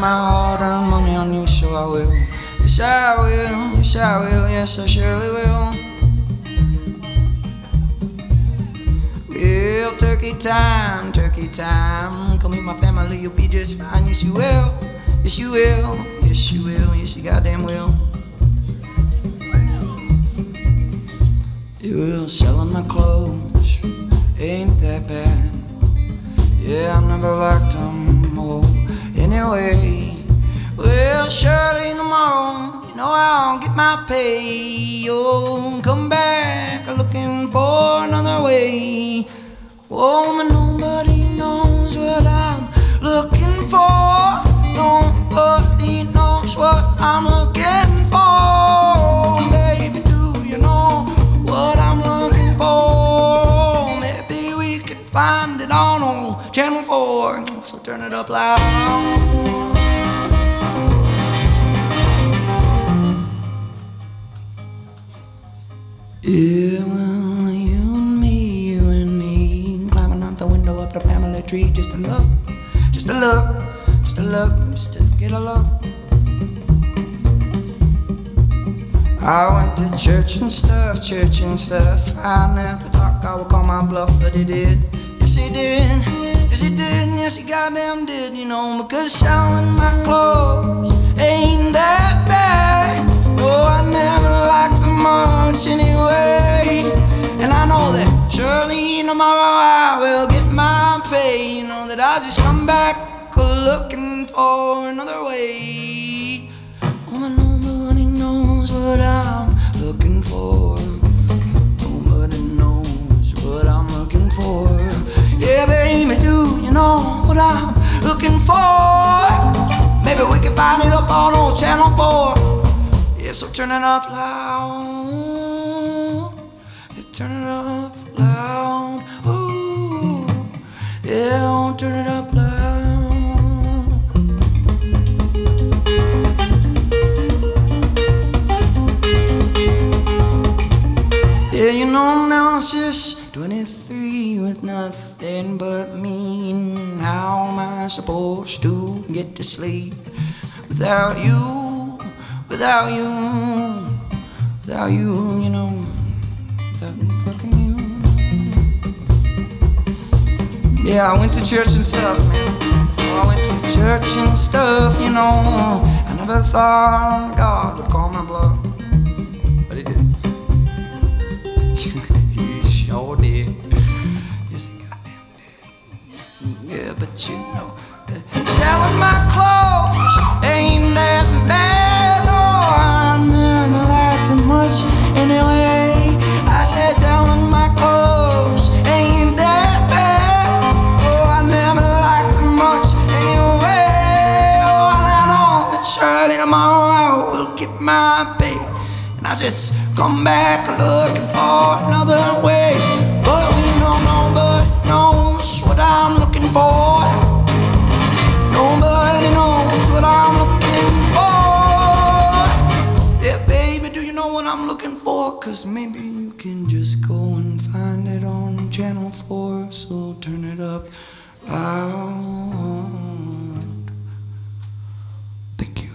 my hard earned money on you, so I will. Yes, I will, yes, I will, yes, I surely will. Well, turkey time, turkey time. Come meet my family, you'll be just fine. Yes, you will, yes, you will, yes, you will, yes, you goddamn will. You will selling my clothes, ain't that bad. Yeah, I never liked them Anyway, well, surely tomorrow, you know I'll get my pay. Oh, come back looking for another way. Oh, nobody knows what I'm looking for. Nobody knows what I'm looking find it on old Channel 4. So turn it up loud. Yeah, well, you and me, you and me, climbing out the window of the family tree, just to look, just to look, just to look, just to get a look. I went to church and stuff, church and stuff. I never thought God would call my bluff, but he did. Yes, he did. Yes, he did. Yes, he goddamn did, you know, because selling my clothes ain't that bad. No, I never liked so much anyway. And I know that surely tomorrow I will get my pay. You know that I'll just come back looking for another way. Oh, but nobody knows what I'm I'm looking for? Maybe we can find it up on old Channel 4. Yeah, so turn it up loud. Yeah, turn it up loud. Ooh, yeah, turn it up loud. Yeah, you know now it's just 23 nothing but me. And how am I supposed to get to sleep without you? Without you, without you, you know, without fucking you. Yeah, I went to church and stuff, man. I went to church and stuff, you know. I never thought God would call my bluff, but he did. he sure did. Yes. Yeah, but you know, selling my clothes ain't that bad. Oh, I never liked too much anyway. I said selling my clothes ain't that bad. Oh, I never liked too much anyway. Oh, I know that surely tomorrow I will get my pay. And I just come back looking for another way. Looking for? Cause maybe you can just go and find it on Channel 4. So turn it up loud. Thank you.